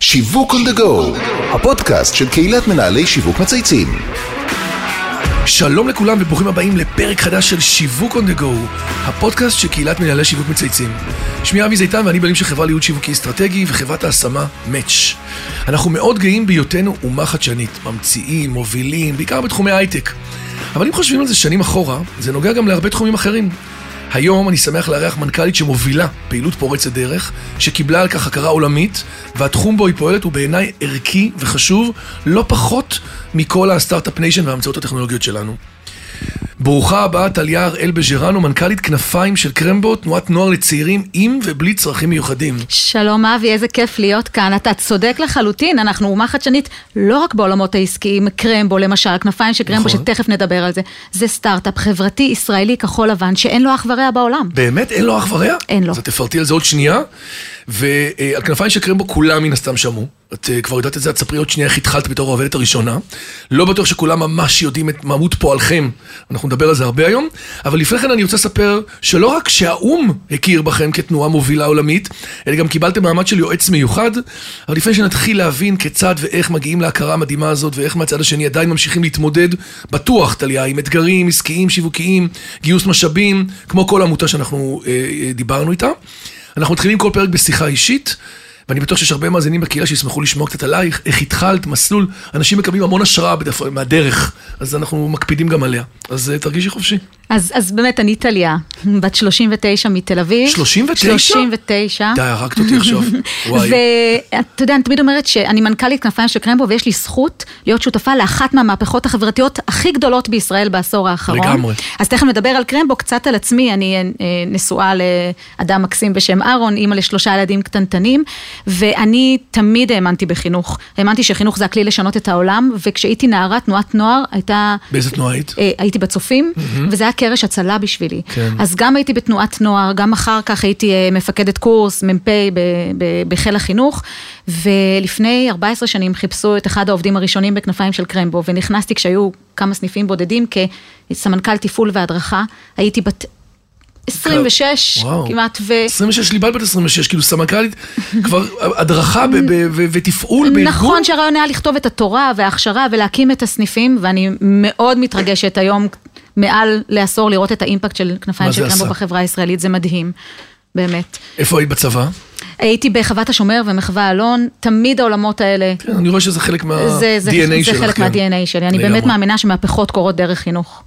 שיווק on the go, הפודקאסט של קהילת מנהלי שיווק מצייצים. שלום לכולם וברוכים הבאים לפרק חדש של שיווק on the go, הפודקאסט של קהילת מנהלי שיווק מצייצים. שמי אבי זיתן ואני בעלים של חברה לייעוד שיווקי אסטרטגי וחברת ההשמה Match. אנחנו מאוד גאים בהיותנו אומה חדשנית, ממציאים, מובילים, בעיקר בתחומי הייטק. אבל אם חושבים על זה שנים אחורה, זה נוגע גם להרבה תחומים אחרים. היום אני שמח לארח מנכ"לית שמובילה פעילות פורצת דרך, שקיבלה על כך הכרה עולמית, והתחום בו היא פועלת הוא בעיניי ערכי וחשוב, לא פחות מכל ה start-up nation וההמצאות הטכנולוגיות שלנו. ברוכה הבאה טליה הראל בז'רנו, מנכ"לית כנפיים של קרמבו, תנועת נוער לצעירים עם ובלי צרכים מיוחדים. שלום אבי, איזה כיף להיות כאן. אתה צודק לחלוטין, אנחנו אומה חדשנית לא רק בעולמות העסקיים, קרמבו למשל, כנפיים של קרמבו, נכון. שתכף נדבר על זה. זה סטארט-אפ חברתי ישראלי כחול לבן, שאין לו אח ורע בעולם. באמת? אין לו אח ורע? אין לו. אז תפרטי על זה עוד שנייה. ועל כנפיים של קרמבו כולם מן הסתם שמעו. את אה, כבר יודעת את זה, את תספרי עוד שנייה איך התחלת בתור העובדת הראשונה. לא בטוח שכולם ממש יודעים את מהות פועלכם, אנחנו נדבר על זה הרבה היום. אבל לפני כן אני רוצה לספר שלא רק שהאו"ם הכיר בכם כתנועה מובילה עולמית, אלא גם קיבלתם מעמד של יועץ מיוחד. אבל לפני שנתחיל להבין כיצד ואיך מגיעים להכרה המדהימה הזאת, ואיך מהצד השני עדיין ממשיכים להתמודד, בטוח, טליה, עם אתגרים עסקיים, שיווקיים, גיוס משאבים, כמו כל עמותה שאנחנו אה, אה, דיברנו איתה. אנחנו מתחילים כל פרק בשיחה אישית, ואני בטוח שיש הרבה מאזינים בקהילה שישמחו לשמוע קצת עלייך, איך התחלת, מסלול, אנשים מקבלים המון השראה בדף, מהדרך, אז אנחנו מקפידים גם עליה. אז אה, תרגישי חופשי. אז, אז באמת, אני טליה, בת 39 מתל אביב. 39? 39. די, הרגת אותי עכשיו. וואי. ואתה יודע, אני תמיד אומרת שאני מנכ"לית כנפיים של קרמבו, ויש לי זכות להיות שותפה לאחת מהמהפכות החברתיות הכי גדולות בישראל בעשור האחרון. לגמרי. אז תכף נדבר על קרמבו, קצת על עצמי, אני אה, נשואה לאדם מקסים בשם אהרון, אימא לשלושה ילדים קטנטנים, ואני תמיד האמנתי בחינוך. האמנתי שחינוך זה הכלי לשנות את העולם, וכשהייתי נערה, תנועת נוער הייתה... באיזה תנועה היית? אה, הייתי בצופים, וזה היה קרש הצלה בשבילי. כן. אז גם הייתי בתנועת נוער, גם אחר כך הייתי אה, מפקדת קורס, מ"פ בחיל החינוך, ולפני 14 שנים חיפשו את אחד העובדים הראשונים בכנפיים של קרמבו, ונכנסתי כשהיו כמה סניפים בודדים כסמנכ"ל תפעול והדרכה, הייתי בת 26 וואו. כמעט, ו... 26, ליבת בת 26, כאילו סמנכ"לית, כבר הדרכה ותפעול בארגון. נכון שהרעיון היה לכתוב את התורה וההכשרה ולהקים את הסניפים, ואני מאוד מתרגשת היום, מעל לעשור, לראות את האימפקט של כנפיים של קרמבו? בחברה הישראלית, זה מדהים, באמת. איפה היית בצבא? הייתי בחוות השומר ומחווה אלון, תמיד העולמות האלה, כן, אני רואה שזה חלק מה-DNA שלך. זה חלק כן. מה-DNA שלי, אני. באמת מאמינה שמהפכות קורות דרך חינוך.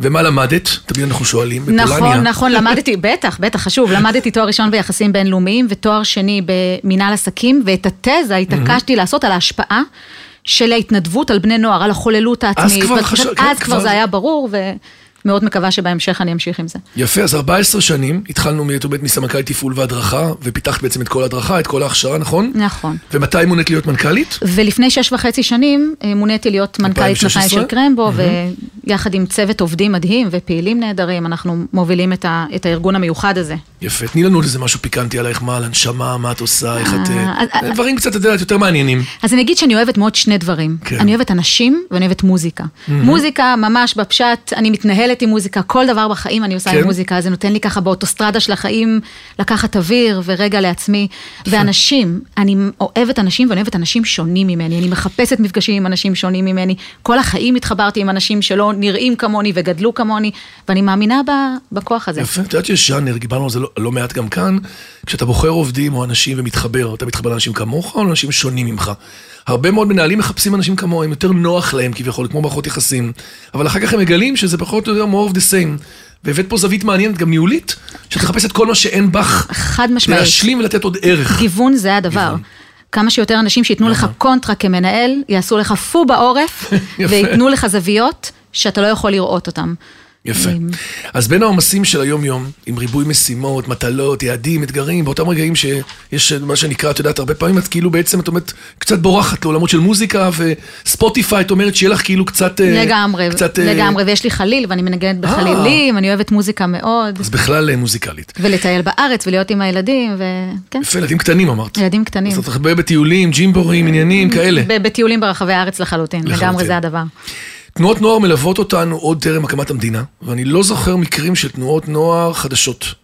ומה למדת? תמיד אנחנו שואלים. בפולניה. נכון, נכון, למדתי, בטח, בטח, חשוב, למדתי תואר ראשון ביחסים בינלאומיים ותואר שני במינהל עסקים, ואת התזה התעקשתי לעשות על ההשפעה של ההתנדבות על בני נוער, על החוללות העצמית. כבר ואת חשב- חושבת, כן, אז כבר כבר- זה היה ברור, ומאוד מקווה שבהמשך אני אמשיך עם זה. יפה, אז 14 שנים, התחלנו אומרת, מסמנכ"ל תפעול והדרכה, ופיתחת בעצם את כל ההדרכה, את כל ההכשרה, נכון? נכון. ומתי מונית להיות מנכ"לית? ולפני שש וחצי שנים אה, מוניתי להיות מנכ"לית 2016? כנפיים של קרמבו, ויחד עם צוות עובדים מדהים ופעילים נהדרים, אנחנו מובילים את, ה, את הארגון המיוחד הזה. יפה, תני לנו איזה משהו פיקנטי עלייך, מה על הנשמה, מה את עושה, איך את... אה, אה, דברים קצת, את יודעת, יותר מעניינים. אז אני אגיד שאני אוהבת מאוד שני דברים. כן. אני אוהבת אנשים ואני אוהבת מוזיקה. מוזיקה ממש בפשט, אני מתנהלת עם מוזיקה, כל דבר בחיים אני עושה כן. עם מוזיקה, זה נותן לי ככה באוטוסטרדה של החיים לקחת אוויר ורגע לעצמי. ואנשים, אני אוהבת אנשים ואני אוהבת אנשים שונים ממני, אני מחפשת מפגשים עם אנשים שונים ממני. כל החיים התחברתי עם אנשים שלא נראים כמוני וגדלו כמוני, ואני מאמינה ב- בכוח הזה. יפה, את יודעת שיש ז'אנר, דיברנו על זה לא, לא מעט גם כאן, כשאתה בוחר עובדים או אנשים ומתחבר, אתה מתחבר לאנשים כמוך או לאנשים שונים ממך. הרבה מאוד מנהלים מחפשים אנשים כמוהם, יותר נוח להם כביכול, כמו מערכות יחסים, אבל אחר כך הם מגלים שזה פחות או יותר more of the same. והבאת פה זווית מעניינת, גם ניהולית, שתחפש את כל מה שאין בך, חד משמעית. להשלים ולתת עוד ערך. גיוון זה הדבר. כמה שיותר אנשים שייתנו לך קונטרה כמנהל, יעשו לך פו בעורף. וייתנו לך זוויות שאתה לא יכול לראות אותן. יפה. אז בין העומסים של היום-יום, עם ריבוי משימות, מטלות, יעדים, אתגרים, באותם רגעים שיש מה שנקרא, את יודעת, הרבה פעמים את כאילו בעצם, את אומרת, קצת בורחת לעולמות של מוזיקה, וספוטיפיי, את אומרת שיהיה לך כאילו קצת... אה, לגמרי, קצת, אה, לגמרי, ויש לי חליל, ואני מנגנת בחלילים, אני אוהבת מוזיקה מאוד, אז בכלל אה, מוזיקלית. ולטייל בארץ, ולהיות עם הילדים, וכן, יפה, ילדים קטנים אמרת. ילדים קטנים. אז את הרבה בטיולים, ג'ימבורים, עניינים, כאלה. בטיולים ברחבי הארץ לחלוטין, לחלוטין. לגמרי זה הדבר. תנועות נוער מלוות אותנו עוד טרם הקמת המדינה, ואני לא זוכר מקרים של תנועות נוער חדשות.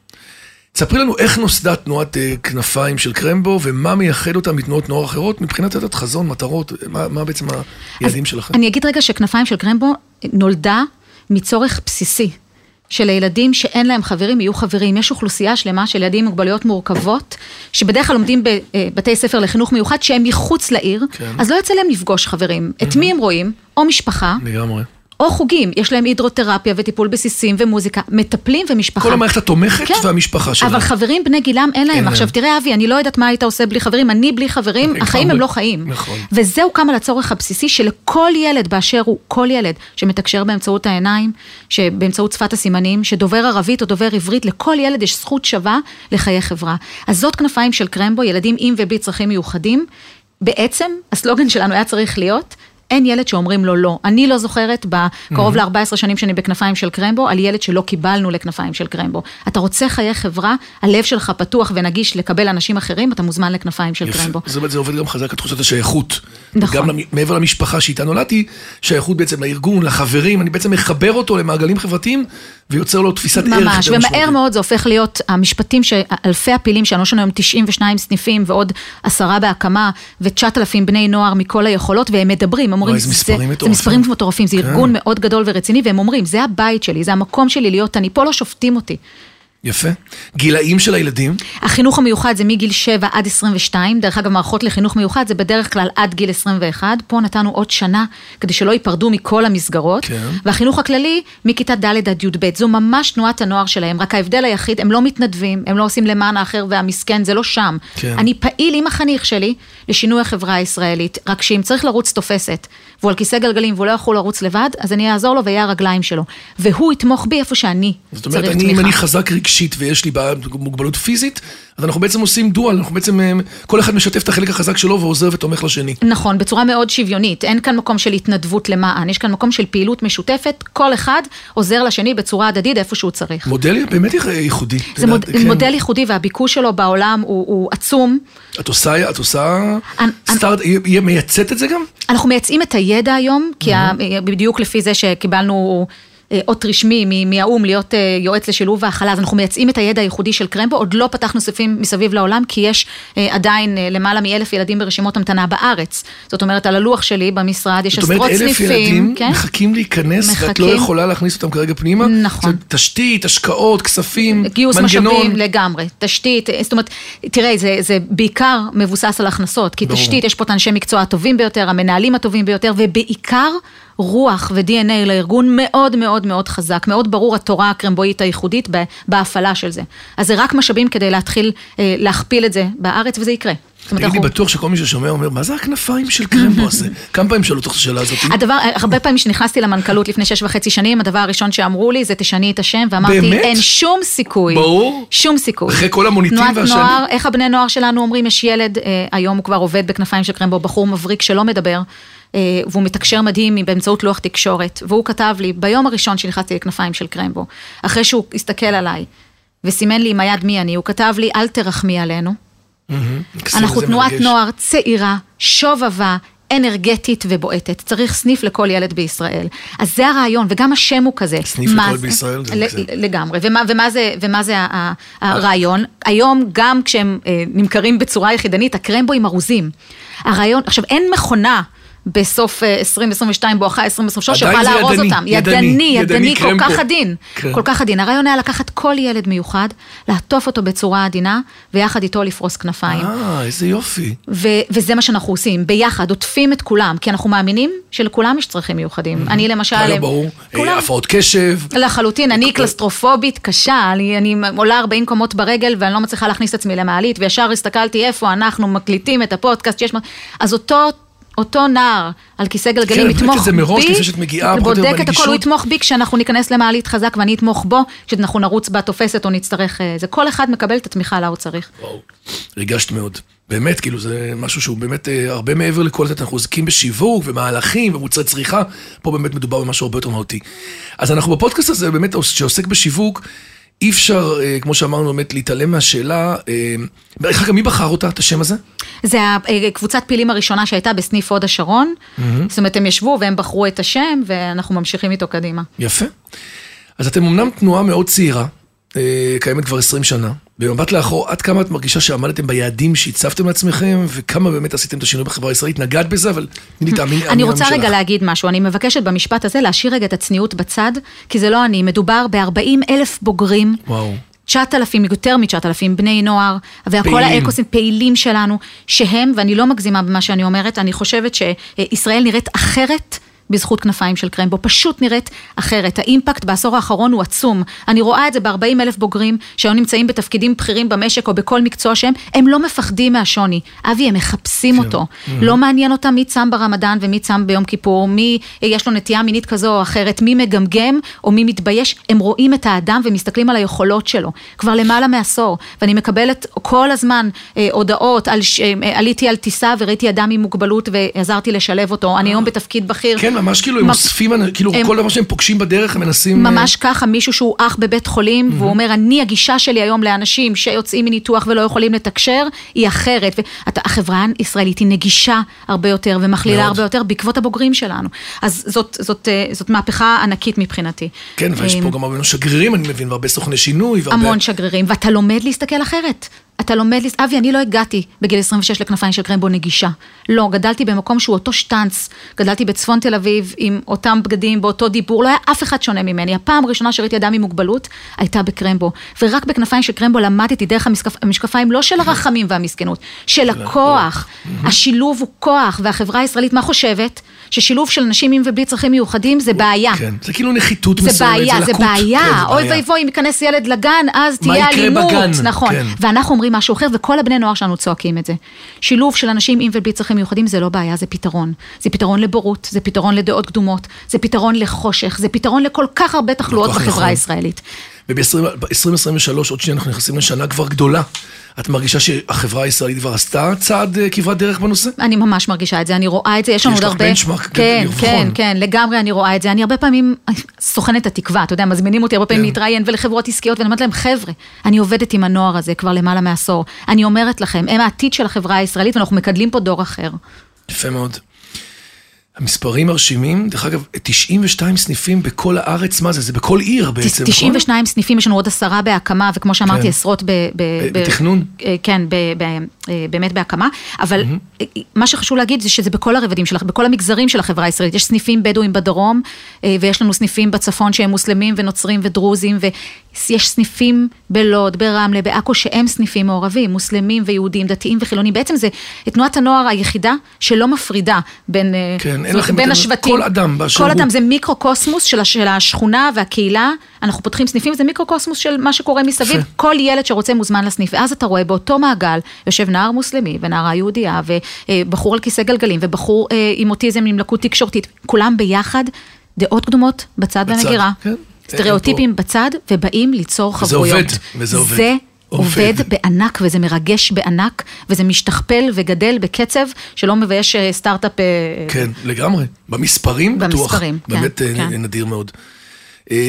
תספרי לנו איך נוסדה תנועת אה, כנפיים של קרמבו, ומה מייחד אותה מתנועות נוער אחרות, מבחינת יודעת חזון, מטרות, מה, מה בעצם היעדים שלכם? אני אגיד רגע שכנפיים של קרמבו נולדה מצורך בסיסי. שלילדים שאין להם חברים יהיו חברים. יש אוכלוסייה שלמה של ילדים עם מוגבלויות מורכבות, שבדרך כלל לומדים בבתי ספר לחינוך מיוחד שהם מחוץ לעיר, כן. אז לא יוצא להם לפגוש חברים. Mm-hmm. את מי הם רואים? או משפחה. לגמרי. או חוגים, יש להם הידרותרפיה וטיפול בסיסים ומוזיקה, מטפלים ומשפחה. כל המערכת התומכת כן. והמשפחה שלהם. אבל חברים בני גילם אין להם. עכשיו תראה אבי, אני לא יודעת מה היית עושה בלי חברים, אני בלי חברים, החיים הם לא חיים. נכון. וזהו קם על הצורך הבסיסי שלכל ילד באשר הוא, כל ילד שמתקשר באמצעות העיניים, באמצעות שפת הסימנים, שדובר ערבית או דובר עברית, לכל ילד יש זכות שווה לחיי חברה. אז זאת כנפיים של קרמבו, ילדים עם ובלי צרכים מיוחדים. בעצם הסלוגן שלנו היה צריך להיות, אין ילד שאומרים לו לא. אני לא זוכרת בקרוב mm-hmm. ל-14 שנים שאני בכנפיים של קרמבו, על ילד שלא קיבלנו לכנפיים של קרמבו. אתה רוצה חיי חברה, הלב שלך פתוח ונגיש לקבל אנשים אחרים, אתה מוזמן לכנפיים של יפה. קרמבו. זאת אומרת, זה עובד גם חזק על תחושת השייכות. נכון. גם מעבר למשפחה שאיתה נולדתי, שייכות בעצם לארגון, לחברים, אני בעצם מחבר אותו למעגלים חברתיים, ויוצר לו תפיסת ערך. ממש, ומהר מאוד זה הופך להיות המשפטים שאלפי הפילים, שיש לנו היום 92 סניפים ועוד עשרה בהקמה, ו-9,000 בני נוער מכל היכולות, והם מדברים, הם אומרים, זה, מספרים זה מספרים מטורפים, זה כן. ארגון מאוד גדול ורציני, והם אומרים, זה הבית שלי, זה המקום שלי להיות, אני פה לא שופטים אותי. יפה. גילאים של הילדים? החינוך המיוחד זה מגיל 7 עד 22, דרך אגב מערכות לחינוך מיוחד זה בדרך כלל עד גיל 21, פה נתנו עוד שנה כדי שלא ייפרדו מכל המסגרות, כן. והחינוך הכללי מכיתה ד' עד י"ב, זו ממש תנועת הנוער שלהם, רק ההבדל היחיד, הם לא מתנדבים, הם לא עושים למען האחר והמסכן, זה לא שם. כן. אני פעיל עם החניך שלי לשינוי החברה הישראלית, רק שאם צריך לרוץ תופסת, והוא על כיסא גלגלים והוא לא יכול לרוץ לבד, אז אני אעזור לו ואהיה הרגליים שלו. והוא יתמוך בי איפה שאני זאת אומרת, אני, אם אני חזק רגשית ויש לי מוגבלות פיזית, אז אנחנו בעצם עושים דואל, אנחנו בעצם, אה, כל אחד משתף את החלק החזק שלו ועוזר ותומך לשני. נכון, בצורה מאוד שוויונית. אין כאן מקום של התנדבות למען, יש כאן מקום של פעילות משותפת, כל אחד עוזר לשני בצורה הדדית איפה שהוא צריך. מודל באמת ייחודי. זה מוד, כן. מודל ייחודי והביקוש שלו בעולם הוא, הוא עצום. את עושה, את עושה, אני, סטארט, אני, מייצאת את זה גם? אנחנו מייצאים את הידע היום, כי mm-hmm. בדיוק לפי זה שקיבלנו... אה, אות רשמי מהאו"ם להיות אה, יועץ לשילוב והכלה, אז אנחנו מייצאים את הידע הייחודי של קרמבו, עוד לא פתחנו ספים מסביב לעולם, כי יש אה, עדיין למעלה מאלף ילדים ברשימות המתנה בארץ. זאת אומרת, על הלוח שלי במשרד יש עשרות סניפים. זאת אומרת, אלף ילדים כן? מחכים להיכנס, מחכים. ואת לא יכולה להכניס אותם כרגע פנימה? נכון. זאת תשתית, השקעות, כספים, גיוס מנגנון. גיוס משאבים לגמרי, תשתית, זאת אומרת, תראה, זה, זה בעיקר מבוסס על הכנסות, כי ברור. תשתית, יש פה את אנשי מקצוע הטובים ביותר, המנהלים הטובים ביותר, ובעיקר רוח ו-DNA לארגון מאוד מאוד מאוד חזק, מאוד ברור התורה הקרמבואית הייחודית בהפעלה של זה. אז זה רק משאבים כדי להתחיל אה, להכפיל את זה בארץ, וזה יקרה. תגידי, בטוח שכל מי ששומע אומר, מה זה הכנפיים של קרמבו הזה? כמה פעמים שאלו אותך את השאלה הזאת? הדבר, הרבה פעמים שנכנסתי למנכ"לות לפני שש וחצי שנים, הדבר הראשון שאמרו לי זה תשני את השם, ואמרתי, באמת? אין שום סיכוי. ברור. שום סיכוי. אחרי כל המוניטין והשנים. תנועת נוער, איך הבני נוער שלנו אומרים, יש ילד, אה, היום הוא כבר עובד בכנפיים של קרמבו, בחור מבריק שלא מדבר. אה, והוא מתקשר מדהים באמצעות לוח תקשורת, והוא כתב לי, ביום הראשון שנכנסתי לכנפיים של קרמבו, אחרי שהוא הסתכל עליי וסימן לי עם היד מי אני, הוא כתב לי, אל תרחמי עלינו. אנחנו תנועת נוער צעירה, שובבה, אנרגטית ובועטת. צריך סניף לכל ילד בישראל. אז זה הרעיון, וגם השם הוא כזה. סניף לכל ילד בישראל? לגמרי. ומה, ומה זה, ומה זה הרעיון? היום, גם כשהם אה, נמכרים בצורה יחידנית, הקרמבוים ארוזים. הרעיון, עכשיו אין מכונה בסוף 2022, אה, בואכה 2023, שיוכל לארוז ידני, אותם. ידני, ידני, ידני, ידני כל כך עדין. כן. כל כך עדין. הרעיון היה לקחת כל ילד מיוחד, לעטוף אותו בצורה עדינה, ויחד איתו לפרוס כנפיים. אה, איזה יופי. וזה מה שאנחנו עושים, ביחד, עוטפים את כולם, כי אנחנו מאמינים שלכולם יש צרכים מיוחדים. אני למשל... לא ברור, כולם. הפרעות קשב. לחלוטין, אני קלסטרופובית קשה, אני, אני עולה 40 קומות ברגל ואני לא מצליחה להכניס את עצמי למעלית, וישר הסתכלתי איפה אנחנו מקליטים את הפודקאסט שיש... אז אותו אותו נער על כיסא גלגלים כן, יתמוך בי, מראש, לפני שאת מגיעה, בודק את הכל, הוא יתמוך בי כשאנחנו ניכנס למעלית חזק ואני אתמוך בו, כשאנחנו נרוץ בתופסת או נצטרך, אה, זה כל אחד מקבל את התמיכה לה הוא צריך. וואו, ריגשת מאוד. באמת, כאילו, זה משהו שהוא באמת אה, הרבה מעבר לכל זה, אנחנו עוסקים בשיווק ומהלכים ומוצרי צריכה, פה באמת מדובר במשהו הרבה יותר מהותי. אז אנחנו בפודקאסט הזה, באמת, שעוסק בשיווק, אי אפשר, אה, כמו שאמרנו, באמת להתעלם מהשאלה, דרך אגב, מי בחר אותה, את השם הזה? זה הקבוצת פעילים הראשונה שהייתה בסניף הוד השרון. Mm-hmm. זאת אומרת, הם ישבו והם בחרו את השם, ואנחנו ממשיכים איתו קדימה. יפה. אז אתם אמנם תנועה מאוד צעירה, אה, קיימת כבר 20 שנה. במבט לאחור, עד כמה את מרגישה שעמדתם ביעדים שהצבתם לעצמכם, וכמה באמת עשיתם את השינוי בחברה הישראלית? נגעת בזה, אבל תני לי את האמין אני רוצה רגע להגיד משהו, אני מבקשת במשפט הזה להשאיר רגע את הצניעות בצד, כי זה לא אני, מדובר ב-40 אלף בוגרים. וואו. 9,000, יותר מ-9,000 בני נוער, והכל. האקוסים פעילים שלנו, שהם, ואני לא מגזימה במה שאני אומרת, אני חושבת שישראל נראית אחרת. בזכות כנפיים של קרמבו, פשוט נראית אחרת. האימפקט בעשור האחרון הוא עצום. אני רואה את זה ב-40 אלף בוגרים שהיום נמצאים בתפקידים בכירים במשק או בכל מקצוע שהם, הם לא מפחדים מהשוני. אבי, הם מחפשים כן. אותו. לא מעניין אותם מי צם ברמדאן ומי צם ביום כיפור, מי יש לו נטייה מינית כזו או אחרת, מי מגמגם או מי מתבייש. הם רואים את האדם ומסתכלים על היכולות שלו. כבר למעלה מעשור. ואני מקבלת כל הזמן אה, הודעות על, ש- אה, עליתי על טיסה וראיתי אדם עם מוגבלות ועזרתי לשלב אותו. אני היום בתפקיד בכיר. כן, ממש כאילו הם אוספים, כאילו הם- כל דבר שהם פוגשים בדרך, הם מנסים... אה, ממש ככה, מישהו שהוא אח בבית חולים, והוא אומר, אני, הגישה שלי היום לאנשים שיוצאים מניתוח ולא יכולים לתקשר, היא אחרת. והחברה הישראלית היא נגישה הרבה יותר ומכלילה. הרבה יותר בעקבות הבוגרים שלנו. אז זאת, אה, מהפכה ענקית מבחינתי. כן, ויש פה אה, גם הרבה שגרירים, אני מבין, והרבה סוכני שינוי. המון שגרירים, ואתה לומד להסתכל אחרת. אתה לומד, אבי, אני לא הגעתי בגיל 26 לכנפיים של קרמבו נגישה. לא, גדלתי במקום שהוא אותו שטאנץ. גדלתי בצפון תל אביב עם אותם בגדים, באותו דיבור, לא היה אף אחד שונה ממני. הפעם הראשונה שראיתי אדם עם מוגבלות הייתה בקרמבו. ורק בכנפיים של קרמבו למדתי דרך המשקפ... המשקפיים, לא של הרחמים והמסכנות, של הכוח. השילוב הוא כוח, והחברה הישראלית, מה חושבת? ששילוב של אנשים עם ובלי צרכים מיוחדים זה בעיה. כן, זה כאילו נחיתות זה מסוימת, בעיה, זה. בעיה. כן, זה אוי בעיה. ואבוי, אם ייכנס ילד לגן, אז מה תהיה יקרה אלימות. בגן? נכון. כן. ואנחנו אומרים משהו אחר, וכל הבני נוער שלנו צועקים את זה. שילוב של אנשים עם ובלי צרכים מיוחדים זה לא בעיה, זה פתרון. זה פתרון לבורות, זה פתרון לדעות קדומות, זה פתרון לחושך, זה פתרון לכל כך הרבה תחלואות בחברה. הישראלית. וב-2023, עוד שניה אנחנו נכנסים לשנה כבר גדולה. את מרגישה שהחברה הישראלית כבר עשתה צעד אה, כברת דרך בנושא? אני ממש מרגישה את זה, אני רואה את זה, יש לנו יש עוד לך הרבה... בנצ'מארק כן. כן, כן, לגמרי אני רואה את זה. אני הרבה פעמים סוכנת התקווה, אתה יודע, מזמינים אותי הרבה פעמים כן. להתראיין ולחברות עסקיות, ואני אומרת להם, חבר'ה, אני עובדת עם הנוער הזה כבר למעלה מעשור. אני אומרת לכם, הם העתיד של החברה הישראלית, ואנחנו מקדלים פה דור אחר. יפה מאוד. המספרים מרשימים, דרך אגב, 92 סניפים בכל הארץ, מה זה? זה בכל עיר בעצם, נכון? 92 סניפים, יש לנו עוד עשרה בהקמה, וכמו שאמרתי, כן. עשרות ב... ב- ב- בתכנון? אה, כן, ב- ב- אה, באמת בהקמה, אבל אה, מה שחשוב להגיד זה שזה בכל הרבדים שלך, בכל המגזרים של החברה הישראלית. יש סניפים בדואים בדרום, ויש לנו סניפים בצפון שהם מוסלמים ונוצרים ודרוזים, ויש סניפים בלוד, ברמלה, בעכו, שהם סניפים מעורבים, מוסלמים ויהודים, דתיים וחילונים. בעצם זה תנועת הנוער היחידה שלא מפרידה בין, אה, כן, אין זאת לכם- בין השבטים. כל אדם באשר כל הוא. אדם, זה מיקרו-קוסמוס של, של השכונה והקהילה, אנחנו פותחים סניפים, זה מיקרו-קוסמוס של מה שקורה מסביב, יפה. כל ילד שרוצה מוזמן לסניף, ואז אתה רואה באותו מעגל, יושב נער מוסלמי ונערה יהודייה, ובחור על כיסא גלגלים, ובחור אה, עם אוטיזם עם לקות תקשורתית, כולם ביחד, דעות קדומות בצד בצד, במגירה, כן. סטריאוטיפים בצד, ובאים ליצור וזה חברויות. עובד, וזה עובד. זה עובד. בענק, וזה מרגש בענק, וזה משתכפל וגדל בקצב שלא מבייש אה, סטארט-אפ אה, כן, לגמרי. במספרים, בטוח. במספרים, כן, באמת אה, כן. נדיר מאוד.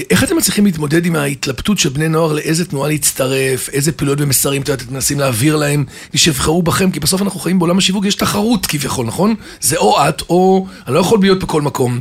איך אתם מצליחים להתמודד עם ההתלבטות של בני נוער לאיזה תנועה להצטרף, איזה פעילויות ומסרים אתם מנסים להעביר להם, שיבחרו בכם, כי בסוף אנחנו חיים בעולם השיווק, יש תחרות כביכול, נכון? זה או את, או אני לא יכול להיות בכל מקום.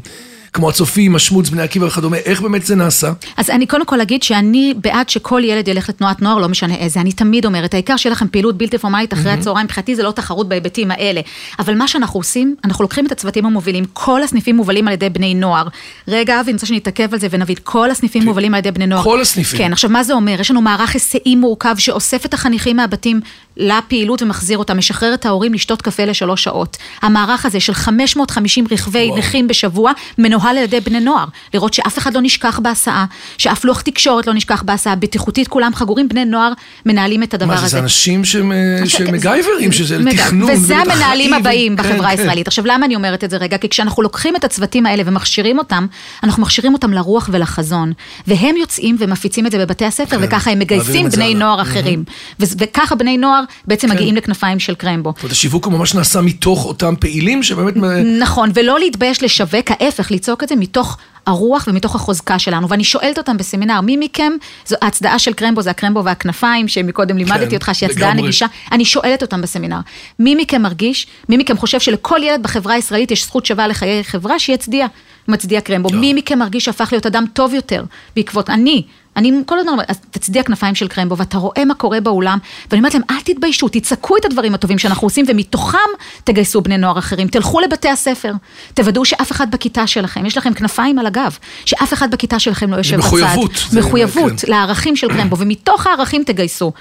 כמו הצופים, השמוץ, בני עקיבא וכדומה, איך באמת זה נעשה? אז אני קודם כל אגיד שאני בעד שכל ילד ילך לתנועת נוער, לא משנה איזה. אני תמיד אומרת, העיקר שיהיה לכם פעילות בלתי פורמלית אחרי הצהריים, מבחינתי זה לא תחרות בהיבטים האלה. אבל מה שאנחנו עושים, אנחנו לוקחים את הצוותים המובילים, כל הסניפים מובלים על ידי בני נוער. רגע, אבי, אני רוצה שנתעכב על זה ונבין, כל הסניפים מובלים על ידי בני נוער. כל הסניפים. כן, עכשיו מה זה אומר? יש לנו מערך היסעים מורכב שאוסף את החניכים מהבתים לפעילות ומחזיר אותם, משחרר את ההורים לשתות קפה לשלוש שעות. המערך הזה של 550 רכבי. נכים בשבוע, מנוהל על ידי בני נוער. לראות שאף אחד לא נשכח בהסעה, שאף לוח תקשורת לא נשכח בהסעה, בטיחותית כולם חגורים, בני נוער מנהלים את הדבר מה זה, הזה. זה אנשים שהם אה, שהם מגייברים, שזה מג- תכנון. וזה המנהלים הבאים בחברה כן, כן. הישראלית. עכשיו, למה אני אומרת את זה רגע? כי כשאנחנו לוקחים את הצוותים האלה ומכשירים אותם, אנחנו מכשירים אותם לרוח ולחזון. והם יוצאים ומפיצים את זה בבתי הספר, כן, וככה הם מגייסים זה בני. נוער אחרים. וככה בני נוער בעצם כן. מגיעים לכנפיים של קרמבו. זאת אומרת, השיווק הוא ממש נעשה מתוך אותם פעילים שבאמת... נכון, ולא להתבייש לשווק, ההפך, לצעוק את זה מתוך הרוח ומתוך החוזקה שלנו. ואני שואלת אותם בסמינר, מי מכם, זו ההצדעה של קרמבו, זה הקרמבו והכנפיים, שמקודם לימדתי אותך שהיא הצדעה. נגישה. אני שואלת אותם בסמינר, מי מכם מרגיש, מי מכם חושב שלכל ילד בחברה הישראלית יש זכות שווה לחיי חברה, שיצדיע, מצדיע קרמבו. לא. מי מכם מרגיש שהפך להיות אדם טוב יותר בעקבות, אני אני כל הזמן אומרת, אז תצדיע כנפיים של קרמבו, ואתה רואה מה קורה באולם, ואני אומרת להם, אל תתביישו, תצעקו את הדברים הטובים שאנחנו עושים, ומתוכם תגייסו בני נוער אחרים. תלכו לבתי הספר, תוודאו שאף אחד בכיתה שלכם, יש לכם כנפיים על הגב, שאף אחד בכיתה שלכם לא יושב בצד. מחויבות. מחויבות כן. לערכים של קרמבו, ומתוך הערכים תגייסו.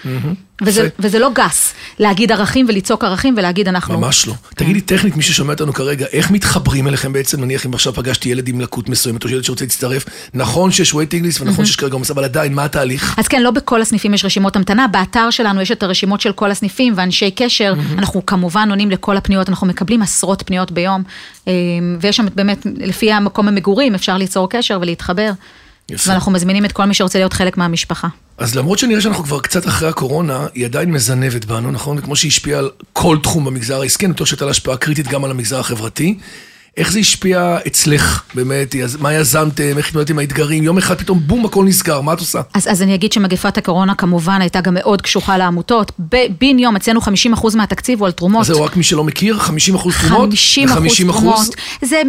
וזה, יפה. וזה לא גס, להגיד ערכים ולצעוק ערכים ולהגיד אנחנו... ממש לא. תגידי טכנית, מי ששומע אותנו כרגע, איך מתחברים אליכם בעצם, נניח אם עכשיו פגשתי ילד עם לקות מסוימת, או ילד שרוצה להצטרף, נכון שיש waiting list ונכון שיש כרגע עומס, אבל עדיין, מה התהליך? אז כן, לא בכל הסניפים יש רשימות המתנה, באתר שלנו יש את הרשימות של כל הסניפים ואנשי קשר, אנחנו כמובן עונים לכל הפניות, אנחנו מקבלים עשרות פניות ביום, אה, ויש שם באמת, לפי המקום המגורים, אפשר ליצור קשר ולהתחבר, יפה. ואנחנו מזמינים את כל מי שרוצה להיות חלק מהמשפחה. אז למרות שנראה שאנחנו כבר קצת אחרי הקורונה, היא עדיין מזנבת בנו, נכון? וכמו שהיא השפיעה על כל תחום במגזר העסקי, אני בטוח שהייתה לה השפעה קריטית גם על המגזר החברתי. איך זה השפיע אצלך, באמת? מה יזמתם? איך התמודדת עם האתגרים? יום אחד פתאום בום, הכל נסגר, מה את עושה? אז, אז אני אגיד שמגפת הקורונה כמובן הייתה גם מאוד קשוחה לעמותות, בן יום אצלנו 50% מהתקציב הוא על תרומות. אז זהו, רק מי שלא מכיר, 50 אחוז תרומות? 50 אחוז ו- 50% תרומות, זה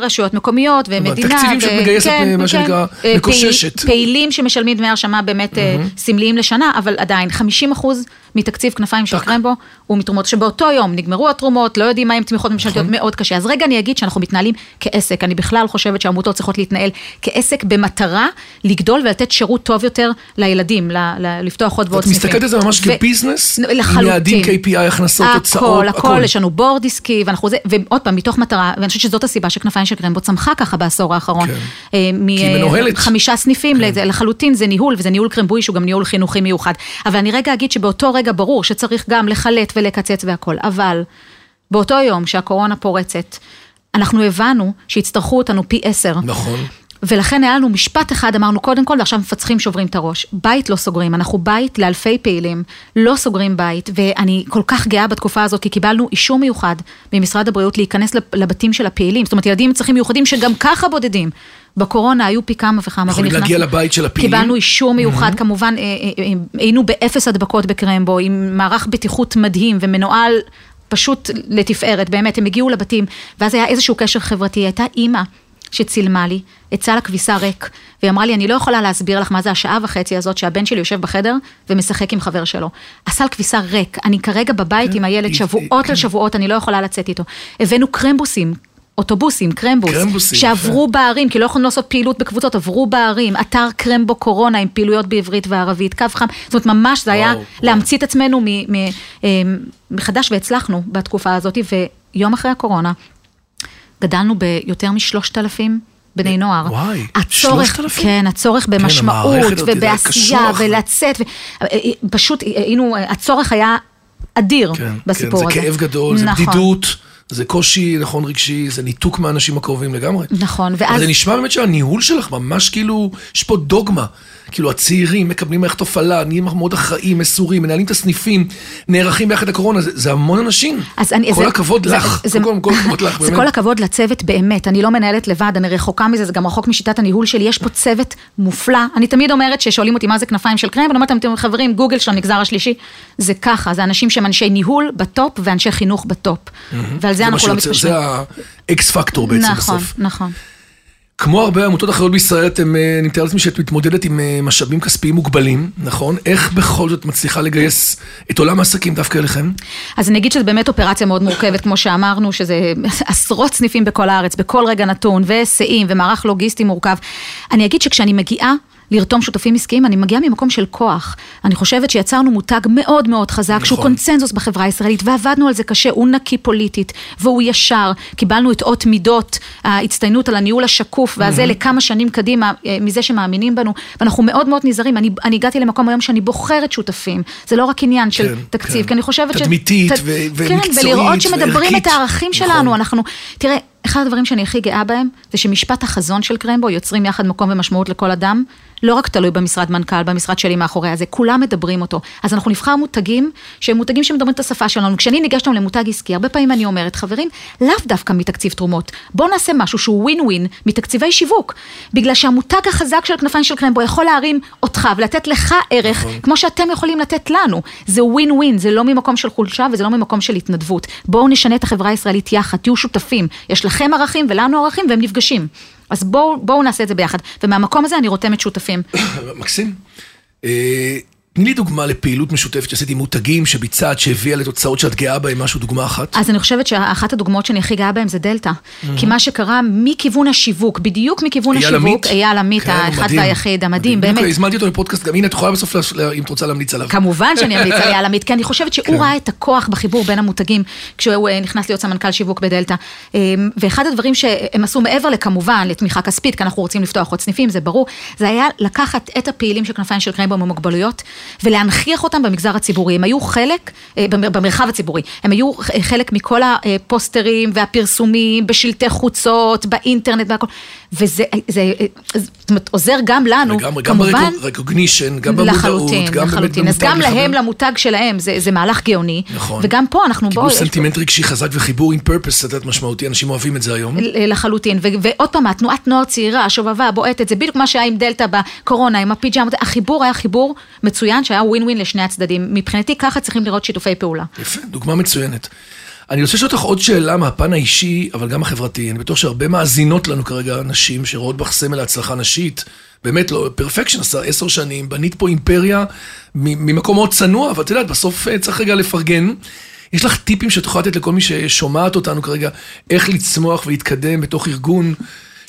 מרשויות מקומיות ומדינה. תקציבים שאת ו- מגייסת, כן, מה כן. שנקרא, אה, מקוששת. פעיל- פעילים שמשלמים דמי הרשמה באמת אה, סמליים לשנה, אבל עדיין 50 אחוז מתקציב כנפיים של. קרמבו הוא מתרומות, שבאותו יום נגמרו התרומות, לא יודעים מה עם תמיכות ממשלתיות, נכון. מאוד קשה. אז רגע אני אגיד שאנחנו מתנהלים כעסק, אני בכלל חושבת שהעמותות צריכות להתנהל כעסק במטרה לגדול ולתת שירות טוב יותר לילדים, ל- ל- לפתוח עוד ועוד את מסתכלת על זה ממש כביזנס? לחלוטין. יעדים, KPI, הכנסות, הוצאות, הכל, הכל, יש לנו בורד עסקי, ואנחנו זה, ועוד פעם, מתוך מטרה, ואני חושבת שזאת הסיבה שכנפיים של קרמבו צמחה ככה בעשור האחרון. כן. אה, מ- כי היא מנוהלת. כן. חמישה סניפים, לזה, לחלוטין זה ניהול, וזה ניהול קרמבוי שהוא גם ניהול חינוכי מיוחד. אבל אני רגע אגיד שבאותו רגע ברור שצריך גם לחלט ולקצץ והכל, אבל באותו יום שהקורונה פורצת, אנחנו הבנו שיצטרכו אותנו פי עשר. נכון. ולכן היה לנו משפט אחד, אמרנו קודם כל, ועכשיו מפצחים שוברים את הראש. בית לא סוגרים, אנחנו בית לאלפי פעילים, לא סוגרים בית, ואני כל כך גאה בתקופה הזאת, כי קיבלנו אישור מיוחד ממשרד הבריאות להיכנס לב- לבתים של הפעילים, זאת אומרת, ילדים עם צרכים מיוחדים שגם ככה בודדים. בקורונה היו פי כמה וכמה. יכולים להגיע לבית של הפעילים? קיבלנו אישור מיוחד, כמובן, אה, אה, אה, היינו באפס הדבקות בקרמבו, עם מערך בטיחות מדהים ומנוהל פשוט לתפארת, באמת, הם הגיעו לבתים, ואז היה איזשהו קשר חברתי, הייתה אימא. שצילמה לי את סל הכביסה ריק, והיא אמרה לי, אני לא יכולה להסביר לך מה זה השעה וחצי הזאת שהבן שלי יושב בחדר ומשחק עם חבר שלו. הסל כביסה ריק, אני כרגע בבית עם הילד שבועות כן. על שבועות, אני לא יכולה לצאת איתו. הבאנו קרמבוסים. אוטובוסים, קרמבוס, קרמבוסים, שעברו בערים, כי לא יכולנו לעשות פעילות בקבוצות, עברו בערים, אתר קרמבו קורונה עם פעילויות בעברית וערבית, קו חם, זאת אומרת ממש זה היה וואו, וואו. להמציא את עצמנו מ- מ- אה, מחדש והצלחנו בתקופה הזאת, ויום אחרי הקורונה גדלנו ביותר משלושת אלפים. בני נוער. וואי, הצורך, 3,000? כן, הצורך במשמעות המערכת הזאת, זה ובעשייה. ולצאת, ו- אה, אה, פשוט היינו, הצורך היה אדיר כן, בסיפור כן, הזה. זה כאב גדול, זה נכון. בדידות, זה קושי, נכון, רגשי, זה ניתוק מהאנשים הקרובים לגמרי. נכון, אבל ואז... זה נשמע באמת שהניהול שלך ממש כאילו, יש פה דוגמה. כאילו הצעירים מקבלים מערכת הפעלה, נהיים מאוד אחראים, מסורים, מנהלים את הסניפים, נערכים ביחד לקורונה, זה, זה המון אנשים. אז אני, כל זה, הכבוד זה, לך, זה, כל, כל הכבוד לך, זה באמת. כל הכבוד לצוות באמת, אני לא מנהלת לבד, אני רחוקה מזה, זה גם רחוק משיטת הניהול שלי, יש פה צוות מופלא. אני תמיד אומרת ששואלים אותי מה זה כנפיים של קרם, ואני אומרת להם, "אתם חברים, גוגל של המגזר השלישי, זה ככה, זה אנשים שהם אנשי ניהול ב top ואנשי חינוך ב top. ועל זה אנחנו לא מתפשרים. זה ה X factor בעצם נכון, בסוף. נכון. כמו הרבה עמותות אחרות בישראל, אתם, אה, אני מתאר לעצמי שאת מתמודדת עם אה, משאבים כספיים מוגבלים, נכון? איך בכל זאת מצליחה לגייס את עולם העסקים דווקא אליכם? אז אני אגיד שזו באמת אופרציה מאוד מורכבת, כמו שאמרנו, שזה עשרות סניפים בכל הארץ, בכל רגע נתון, והיסעים, ומערך לוגיסטי מורכב. אני אגיד שכשאני מגיעה לרתום שותפים עסקיים, אני מגיעה ממקום של כוח. אני חושבת שיצרנו מותג מאוד מאוד חזק, נכון. שהוא קונצנזוס בחברה הישראלית, ועבדנו על זה קשה, הוא נקי פוליטית, והוא ישר. קיבלנו את אות מידות, ההצטיינות על הניהול השקוף, והזה לכמה שנים קדימה, אה, מזה שמאמינים בנו, ואנחנו מאוד מאוד נזהרים. אני, אני הגעתי למקום היום שאני בוחרת שותפים, זה לא רק עניין של כן, תקציב, כן. כי אני חושבת ש... תדמיתית ת- כן, ומקצועית ולראות שמדברים וערכית. את הערכים נכון. שלנו, אנחנו... תראה, אחד הדברים שאני הכי גאה בהם, זה שמשפט החזון של קרמבו, יוצרים יחד מקום ומשמעות לכל אדם, לא רק תלוי במשרד מנכ"ל, במשרד שלי מאחורי הזה, כולם מדברים אותו. אז אנחנו נבחר מותגים, שהם מותגים שמדברים את השפה שלנו. כשאני ניגשת היום למותג עסקי, הרבה פעמים אני אומרת, חברים, לאו דווקא מתקציב תרומות. בואו נעשה משהו שהוא ווין ווין מתקציבי שיווק. בגלל שהמותג החזק של כנפיים של קרמבו יכול להרים אותך ולתת לך ערך, כמו שאתם יכולים לתת לנו. זה ווין ווין, זה לא ממקום של חולשה וזה לא ממקום של התנדבות. בואו נשנה את החברה הישראלית יחד, תהיו שותפים. יש לכם ערכים ולנו ערכים והם נפגשים. אז בואו בואו נעשה את זה ביחד. ומהמקום הזה אני רותמת שותפים. מקסים. תני לי דוגמה לפעילות משותפת שעשית עם מותגים, שביצעת, שהביאה לתוצאות שאת גאה בהן, משהו, דוגמה אחת. אז אני חושבת שאחת הדוגמאות שאני הכי גאה בהן זה דלתא. Mm-hmm. כי מה שקרה מכיוון השיווק, בדיוק מכיוון השיווק? אייל עמית, כן, האחד מדהים. והיחיד, המדהים, בדיוק, באמת. הזמנתי אותו לפודקאסט, גם הנה, את יכולה בסוף, לה- אם את רוצה להמליץ עליו. כמובן שאני אמליץ על אייל עמית, כי אני חושבת שהוא כן. ראה את הכוח בחיבור בין המותגים, כשהוא אה, נכנס להיות סמנכ"ל שיווק בדלתא. אה, ואחד הדברים שהם עשו מעבר לכמובן לתמיכה כספית, כי אנחנו רוצים לפתוח עוד סניפים, זה ברור, זה היה לקחת את הפעילים של כנפיים של קרמבו עם המוגבלויות, ולהנכיח אותם במגזר הציבורי. הם היו חלק, אה, במר- במרחב הציבורי, הם היו אה, חלק מכל הפוסטרים והפרסומים, בשלטי חוצות, באינטרנט והכל, וזה זה, אה, זאת אומרת, עוזר גם לנו, לגמרי, גם כמובן. ברקוגנישן, גם במודעות, לחלוטין, גם לחלוטין. אז גם להם, לחבר. למותג שלהם, זה, זה מהלך גאוני. נכון. וגם פה אנחנו, קיבלו סנטימנט רגשי חזק וחיבור עם פרפס, את יודעת, משמעותי, אנשים אוהבים את זה היום. לחלוטין, ו- ועוד פעם, התנועת נוער צעירה, שובבה, בועטת, זה בדיוק מה שהיה עם דלתא בקורונה, עם הפיג'מות, החיבור היה חיבור מצוין, שהיה ווין ווין לשני הצדדים. מבחינתי, ככה צריכים לראות שיתופי פעולה. יפה, דוגמה מצוינת. אני רוצה לשאול אותך עוד שאלה מהפן האישי, אבל גם החברתי. אני בטוח שהרבה מאזינות לנו כרגע נשים שרואות בך סמל להצלחה נשית. באמת, לא, perfection, עשה עשר שנים, בנית פה אימפריה מ- ממקום מאוד צנוע, אבל את יודעת, בסוף אה, צריך רגע לפרגן. יש לך טיפים שאת יכולה לתת לכל מי ששומעת אותנו כרגע, איך לצמוח ולהתקדם בתוך ארגון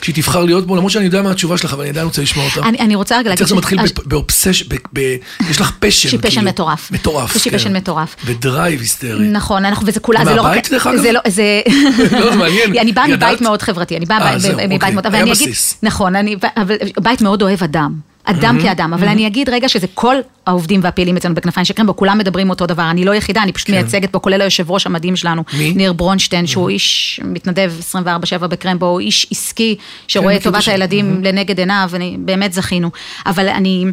שהיא תבחר להיות בו, למרות שאני יודע מה התשובה שלך, אבל אני עדיין רוצה לשמוע אותה. אני, אני רוצה רגע להגיד... זה מתחיל הש- בפ- ב obsess, ב- ב- יש לך passion. לי passion כאילו. מטורף. מטורף, כן. passion מטורף. ו drive היסטרי. נכון, אנחנו, וזה כולה, זה לא רק... מהבית, דרך אגב? זה לא, זה... לא, זה מעניין. אני באה? מבית מאוד חברתי, אני באה אה, אוקיי. מבית מאוד... היה. בסיס. נכון, אני... אבל בית מאוד אוהב אדם. אדם כאדם, אבל אני אגיד רגע שזה כל העובדים והפעילים אצלנו בכנפיים של קרמבו, כולם מדברים אותו דבר, אני לא יחידה, אני פשוט כן. מייצגת פה, כולל היושב ראש המדהים שלנו, מי? ניר ברונשטיין, שהוא איש מתנדב 24/7 בקרמבו, הוא איש עסקי, שרואה את טובת השם. הילדים לנגד עיניו, אני באמת זכינו. אבל אני...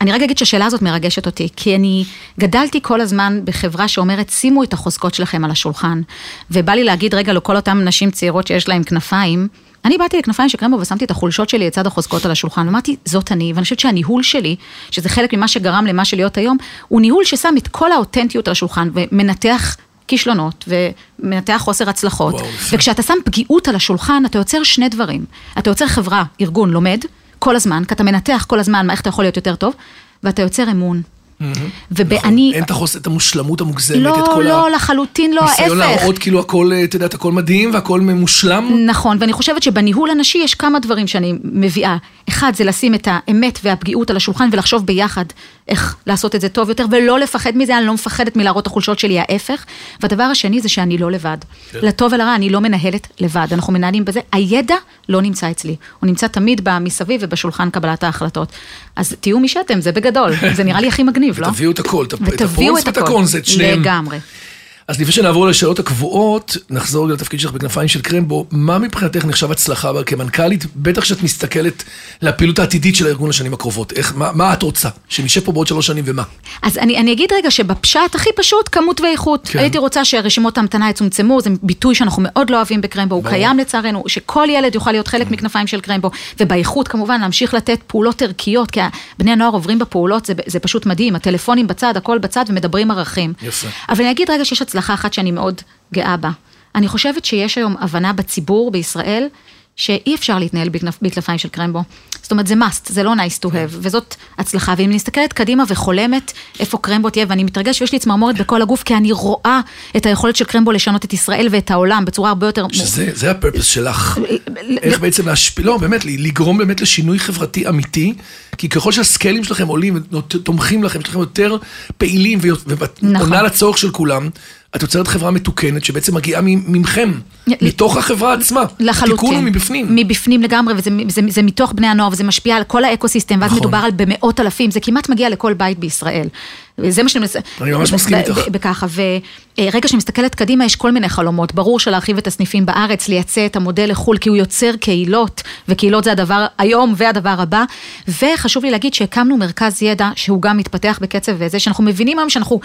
אני רגע אגיד שהשאלה הזאת מרגשת אותי, כי אני גדלתי כל הזמן בחברה שאומרת, שימו את החוזקות שלכם על השולחן. ובא לי להגיד רגע לכל אותן נשים צעירות שיש להן כנפיים, אני באתי לכנפיים של קרמבו ושמתי את החולשות שלי לצד החוזקות על השולחן, ואמרתי, זאת אני, ואני חושבת שהניהול שלי, שזה חלק ממה שגרם למה שלהיות היום, הוא ניהול ששם את כל האותנטיות על השולחן ומנתח כישלונות ומנתח חוסר הצלחות. וואו. וכשאתה שם פגיעות על השולחן, אתה יוצר שני דברים. אתה יוצר חברה, ארגון לומד, כל הזמן, כי אתה מנתח כל הזמן מה- איך אתה יכול להיות יותר טוב, ואתה יוצר אמון. ואני... נכון. אין את את המושלמות המוגזמת, את לא, כל לא, לחלוטין לא, ההפך. להראות כאילו הכל, אה, את יודעת, הכל מדהים והכל מושלם. נכון, ואני חושבת שבניהול הנשי יש כמה דברים שאני מביאה. אחד, זה לשים את האמת והפגיעות על השולחן ולחשוב ביחד איך לעשות את זה טוב יותר, ולא לפחד מזה, אני לא מפחדת מלהראות את החולשות שלי, ההפך. והדבר השני זה שאני לא לבד. לטוב ולרע, אני לא מנהלת לבד, אנחנו מנהלים בזה. הידע לא נמצא אצלי, הוא נמצא תמיד מסביב ובשולחן קבלת ההחלטות. אז תהיו מי שאתם, זה בגדול, זה נראה לי הכי מגניב, לא? ותביאו את הכל, את הפרונס את ואת הכל. הקונספט, שניהם. לגמרי. אז לפני שנעבור לשאלות הקבועות, נחזור לתפקיד שלך בכנפיים של קרמבו. מה מבחינתך נחשב הצלחה בה כמנכ"לית? בטח שאת מסתכלת לפעילות העתידית של הארגון לשנים הקרובות. איך, מה, מה את רוצה? שנשב פה בעוד שלוש שנים ומה? אז אני, אני אגיד רגע שבפשט הכי פשוט, כמות ואיכות. כן. כן. הייתי רוצה שרשימות ההמתנה יצומצמו, זה ביטוי שאנחנו מאוד לא אוהבים בקרמבו, הוא. קיים לצערנו, שכל ילד יוכל להיות חלק מכנפיים של קרמבו, ובאיכות כמובן להמשיך לתת פעולות ערכיות, כי בני הנוער עוברים בפעולות, זה, זה פשוט מדהים, הטלפונים בצד, הכל בצד, ומדברים ערכים. יפה. אבל אני אגיד רגע שיש הצלחה אחת שאני מאוד גאה בה. אני חושבת שיש היום הבנה בציבור בישראל, שאי אפשר להתנהל בכנפ- בכנפיים של קרמבו. זאת אומרת, זה must, זה לא nice to have, וזאת הצלחה. ואם אני מסתכלת קדימה וחולמת איפה קרמבו תהיה, ואני מתרגש ויש לי צמרמורת בכל הגוף, כי אני רואה את היכולת של קרמבו לשנות את ישראל ואת העולם בצורה הרבה יותר... שזה זה הפרפס שלך. איך בעצם להשפיע, לא, באמת, לגרום באמת לשינוי חברתי אמיתי, כי ככל שהסקיילים שלכם עולים ותומכים לכם, יש לכם יותר פעילים נכון. עונה לצורך של כולם, את יוצרת חברה מתוקנת שבעצם מגיעה ממכם, מתוך החברה עצמה. לחלוטין. התיקון הוא מבפנים. מבפנים לגמרי, וזה זה, זה מתוך בני הנוער, וזה משפיע על כל האקוסיסטם, ואז נכון. מדובר על במאות אלפים, זה כמעט מגיע לכל בית בישראל. וזה מה שאני מנסה... אני ממש מסכים איתך. בככה, ורגע שאני מסתכלת קדימה, יש כל מיני חלומות. ברור שלהרחיב את הסניפים בארץ, לייצא את המודל לחו"ל, כי הוא יוצר קהילות, וקהילות זה הדבר היום והדבר הבא. וחשוב לי להגיד שהקמנו מרכז ידע, שהוא גם מתפתח בקצב וזה, שאנחנו מבינים היום שאנחנו...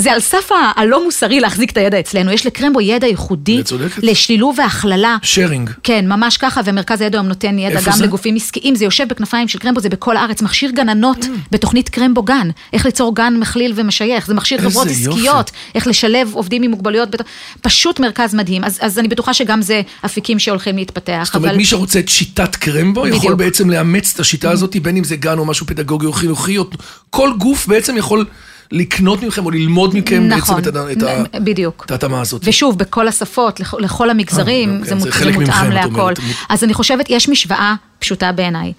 זה על סף הלא מוסרי להחזיק את הידע אצלנו. יש לקרמבו ידע ייחודי. לשילוב והכללה. שיירינג. כן, ממש ככה, ומרכז הידע היום נותן ידע גם זה? לגופים עסקיים, זה יושב בכנפיים של קרמבו, זה בכל הארץ, מכשיר גננות בתוכנית קרמבו גן, איך ליצור גן מכליל ומשייך, זה מכשיר חברות יופי. עסקיות, איך לשלב עובדים עם מוגבלויות, בת... פשוט מרכז מדהים, אז, אז אני בטוחה שגם זה אפיקים שהולכים להתפתח, זאת אומרת, מי שרוצה את שיטת קרמבו, יכול. בעצם לאמץ את השיטה הזאת, בין אם זה גן או משהו פדגוגי או חינוכי, או כל גוף בעצם יכול לקנות מכם או ללמוד מכם נכון, בעצם את את בדיוק. את ההתאמה הזאת. ושוב, בכל השפות, לכ- לכל המגזרים, אה, זה, כן, מות- זה זה מותאם להכל. אומרת. אז אני חושבת, יש משוואה פשוטה בעיניי,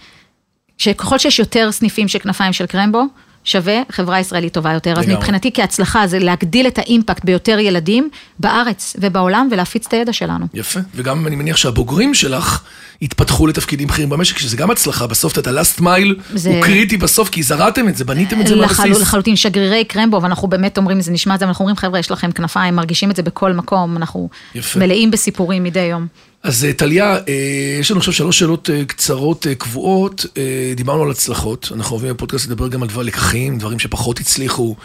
שככל שיש יותר סניפים של כנפיים של קרמבו, שווה חברה ישראלית טובה יותר. אז. מבחינתי כהצלחה זה להגדיל את האימפקט ביותר ילדים בארץ ובעולם ולהפיץ את הידע שלנו. יפה, וגם אני מניח שהבוגרים שלך יתפתחו לתפקידים בכירים במשק, שזה גם הצלחה, בסוף את ה-last mile זה- הוא קריטי בסוף, כי זרעתם את זה, בניתם את זה לחלו, מהבסיס. לחלוטין שגרירי קרמבו, ואנחנו באמת אומרים, זה נשמע את זה, אנחנו אומרים, חבר'ה, יש לכם כנפיים, מרגישים את זה בכל מקום, אנחנו יפה. מלאים בסיפורים מדי יום. אז אה, טליה, אה, יש לנו עכשיו שלוש שאלות אה, קצרות קבועות. דיברנו על הצלחות, אנחנו אוהבים בפודקאסט לדבר גם על דבר לקחים, דברים שפחות הצליחו.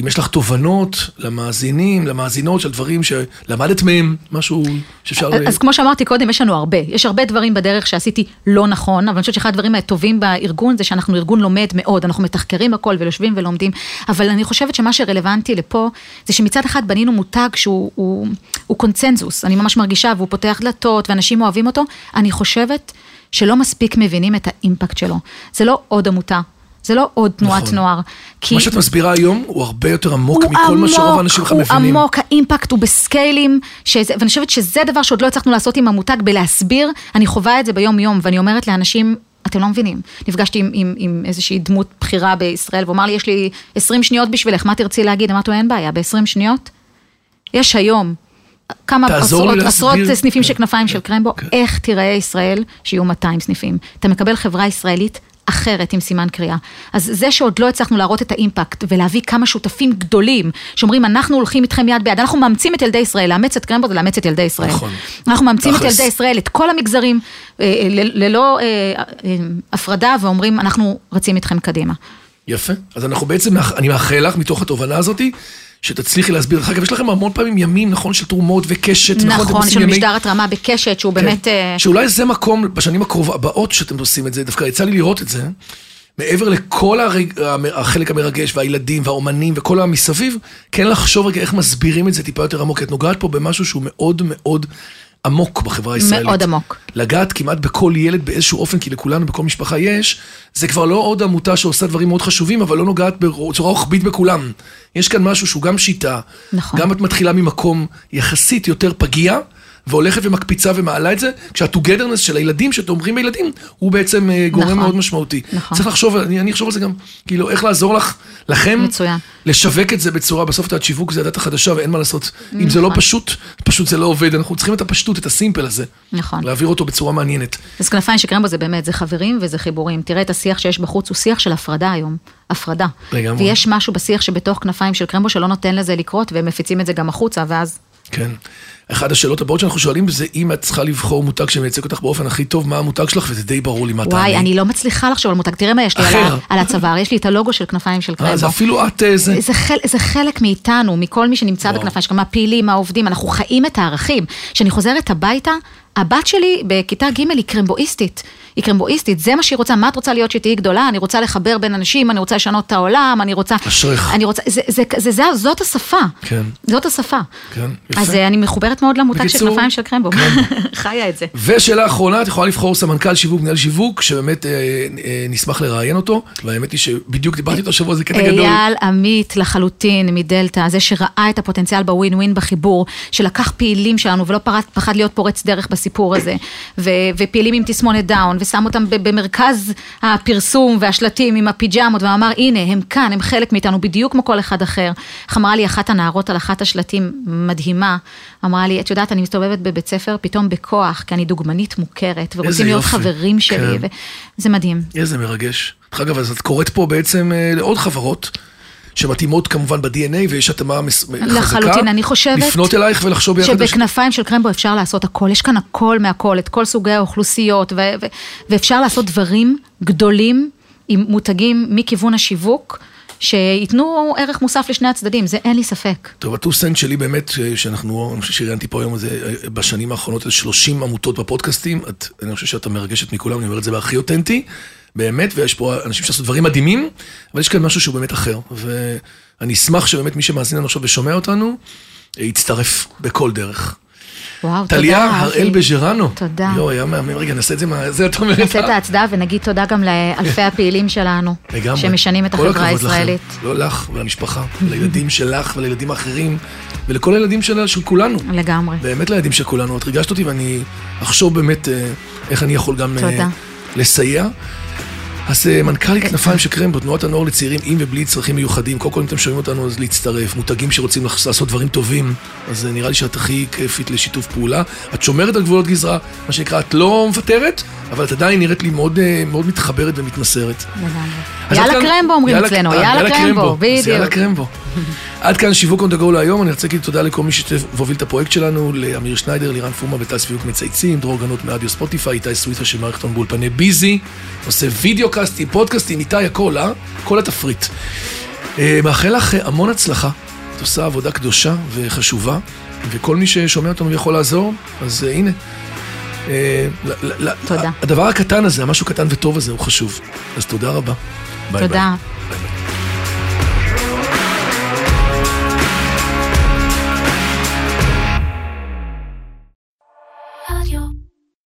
אם יש לך תובנות למאזינים, למאזינות של דברים שלמדת מהם, משהו שאפשר... ל- אז כמו שאמרתי קודם, יש לנו הרבה. יש הרבה דברים בדרך שעשיתי לא נכון, אבל אני חושבת שאחד הדברים הטובים בארגון זה שאנחנו ארגון לומד מאוד, אנחנו מתחקרים הכל ויושבים ולומדים, אבל אני חושבת שמה שרלוונטי לפה, זה שמצד אחד בנינו מותג שהוא הוא, הוא קונצנזוס, אני ממש מרגישה, והוא פותח דלתות ואנשים אוהבים אותו, אני חושבת שלא מספיק מבינים את האימפקט שלו. זה לא עוד עמותה. זה לא עוד תנועת נכון. נוער. כי מה שאת מסבירה היום הוא הרבה יותר עמוק הוא מכל מה שרוב עמוק, האנשים לך הוא מבינים. עמוק, האימפקט הוא בסקיילים, שזה, ואני חושבת שזה דבר שעוד לא הצלחנו לעשות עם המותג בלהסביר, אני חווה את זה ביום יום, ואני אומרת לאנשים, אתם לא מבינים. נפגשתי עם, עם, עם איזושהי דמות בכירה בישראל, והוא אמר לי, יש לי 20 שניות בשבילך, מה תרצי להגיד? אמרתי לו, אין בעיה, ב-20 שניות, יש היום כמה עשרות. עשרות סניפים כן, של כנפיים כן, של קרמבו, כן. איך תיראה ישראל שיהיו 200 סניפים. אתה מקבל חברה ישראלית אחרת עם סימן קריאה. אז זה שעוד לא הצלחנו להראות את האימפקט ולהביא כמה שותפים גדולים שאומרים אנחנו הולכים איתכם יד ביד, אנחנו מאמצים את ילדי ישראל, לאמץ את קרמבו זה לאמץ את ילדי ישראל. נכון. אנחנו מאמצים את. ילדי ישראל, את כל המגזרים, אה, אה, ללא אה, הפרדה ואומרים אנחנו רצים איתכם קדימה. יפה. אז אנחנו בעצם, אני מאחל לך מתוך התובנה הזאתי, שתצליחי להסביר. דרך אגב, יש לכם המון פעמים ימים, נכון, של תרומות וקשת, נכון? נכון, לנו ימי- משדר התרמה בקשת שהוא כן. באמת... אה, שאולי זה מקום, בשנים הבאות שאתם עושים את זה, דווקא יצא לי לראות את זה, מעבר לכל הרג... החלק המרגש, והילדים, והאומנים, וכל המסביב, כן לחשוב רגע איך מסבירים את זה טיפה יותר עמוק, כי את נוגעת פה במשהו שהוא מאוד מאוד עמוק בחברה הישראלית. מאוד עמוק. לגעת כמעט בכל ילד באיזשהו אופן, כי לכולנו, בכל משפחה יש, זה כבר לא עוד עמותה שעושה דברים מאוד חשובים, אבל לא נוגעת בצורה רוחבית בכולם. יש כאן משהו שהוא גם שיטה, נכון. גם את מתחילה ממקום יחסית יותר פגיע, והולכת ומקפיצה ומעלה את זה, כשהטוגדרנס של הילדים, שתומכים בילדים, הוא בעצם אה, גורם נכון. מאוד משמעותי. נכון. צריך לחשוב, אני, אני אחשוב על זה גם, כאילו, איך לעזור לך, לכם, מצוין. לשווק את זה בצורה, בסוף את יודעת, שיווק זה הדת החדשה ואין מה לעשות. אם זה לא נכון. פשוט, פשוט זה לא עובד, אנחנו צריכים את הפשטות, את הסימפל הזה. נכון. להעביר אותו בצורה מעניינת. אז כנפיים של קרמבו זה באמת, זה חברים וזה חיבורים. תראה את השיח שיש בחוץ, הוא שיח של הפרדה היום. הפרדה. לגמרי. ויש משהו בשיח שבתוך כנפיים של קרמבו שלא נותן לזה לקרות, והם מפיצים את זה גם החוצה, ואז... כן. אחת השאלות הבאות שאנחנו שואלים זה אם את צריכה לבחור מותג שמייצג אותך באופן הכי טוב, מה המותג שלך, וזה די ברור לי מה תעני. וואי, אני לא מצליחה לחשוב על מותג, תראה מה יש לי על, הצוואר, יש לי את הלוגו של כנפיים של אה, קרמבו. זה אפילו את אה, זה. זה, חל, זה חלק מאיתנו, מכל מי שנמצא. בכנפיים שלנו, מהפעילים, מהעובדים, אנחנו חיים את הערכים. כשאני חוזרת הביתה, הבת שלי בכיתה ג' היא קרמבואיסטית. היא קרמבואיסטית, זה מה שהיא רוצה, מה את רוצה להיות שתהיי גדולה? אני רוצה לחבר בין אנשים, אני רוצה לשנות את העולם, אני רוצה... אשריך. אני רוצה, זה, זה, זה, זה, זאת השפה. כן. זאת השפה. כן, יפה. אז אה, אני מחוברת מאוד למותג של כנפיים של קרמבו. כן. חיה את זה. ושאלה אחרונה, את יכולה לבחור סמנכ"ל שיווק, מנהל שיווק, שבאמת אה, אה, נשמח לראיין אותו, והאמת היא שבדיוק דיברתי איתו השבוע, זה קטע גדול. אייל עמית לחלוטין מדלתא, זה שראה את הפוטנציאל בווין ווין בחיבור, שלקח פעילים שלנו ולא פרד, פחד להיות פורץ דרך בסיפור הזה, ו, ופעילים עם תסמונת דאון, ושם אותם ב- במרכז הפרסום והשלטים עם הפיג'מות, ואמר הנה הם כאן, הם חלק מאיתנו בדיוק כמו כל אחד אחר. איך אמרה לי אחת הנערות על אחת השלטים מדהימה, אמרה לי, את יודעת, אני מסתובבת בבית ספר פתאום בכוח, כי אני דוגמנית מוכרת, ורוצים להיות. חברים שלי, כן. וזה מדהים. איזה מרגש. דרך אגב, אז את קוראת פה בעצם אה, לעוד חברות. שמתאימות כמובן ב-DNA ויש התאמה חזקה. לחלוטין, אני חושבת לפנות אלייך ולחשוב ביחד. שבכנפיים של קרמבו אפשר לעשות הכל, יש כאן הכל מהכל, את כל סוגי האוכלוסיות, ו- ו- ואפשר לעשות דברים גדולים עם מותגים מכיוון השיווק. שייתנו ערך מוסף לשני הצדדים, זה אין לי ספק. טוב, הטו סנט שלי באמת, אה, שאנחנו, אני חושב שראיינתי פה היום הזה, אה, בשנים האחרונות, על 30 עמותות בפודקאסטים, את, אני חושב שאתה מרגשת מכולם, אני אומר את זה בהכי אותנטי, באמת, ויש פה אנשים שעשו דברים מדהימים, אבל יש כאן משהו שהוא באמת אחר, ואני אשמח שבאמת מי שמאזין לנו עכשיו ושומע אותנו, אה, יצטרף בכל דרך. וואו, תודה. טליה הראל בז'רנו. תודה. יואו, היה מהמם, רגע, נעשה את זה מה... זה את אומרת. נעשה את ההצדעה ונגיד תודה גם לאלפי הפעילים שלנו, לגמרי. שמשנים את כל החברה הכבוד לכם. הישראלית. לא לך ולמשפחה, לילדים שלך ולילדים האחרים, ולכל הילדים של, של כולנו. לגמרי. באמת לילדים של כולנו. את ריגשת אותי ואני אחשוב באמת אה, איך אני יכול גם אה, תודה. לסייע. אז אה, מנכ"לית כנפיים של קרמבו, תנועת הנוער לצעירים עם ובלי צרכים מיוחדים. קודם כל, אם אתם שומעים אותנו, אז להצטרף. מותגים שרוצים לעשות דברים טובים, אז אה, נראה לי שאת הכי כיפית לשיתוף פעולה. את שומרת על גבולות גזרה, מה שנקרא, את לא מוותרת, אבל את עדיין נראית לי מאוד, אה, מאוד מתחברת ומתמסרת. יאללה קרמבו אומרים אצלנו, יאללה קרמבו, אז יאללה בדיוק. קרמבו. עד כאן שיווק on the go להיום, אני רוצה להגיד תודה לכל מי ששיתף והוביל את הפרויקט שלנו, לאמיר שניידר, לירן פורמה בתא סביבות מצייצים, דרור גנות מאדיו ספוטיפיי, איתי סוויטה של מערכת באולפני ביזי, עושה וידאו קאסטים, פודקאסטים, איתי הכל, אה? כל התפריט. אה, מאחל לך המון הצלחה, את עושה עבודה קדושה וחשובה, וכל מי ששומע אותנו ויכול לעזור, אז אה, הנה. אה, תודה. הדבר הקטן הזה, המשהו קטן וטוב הזה, הוא חשוב. אז תודה רבה. ביי ביי. תודה. רדיו.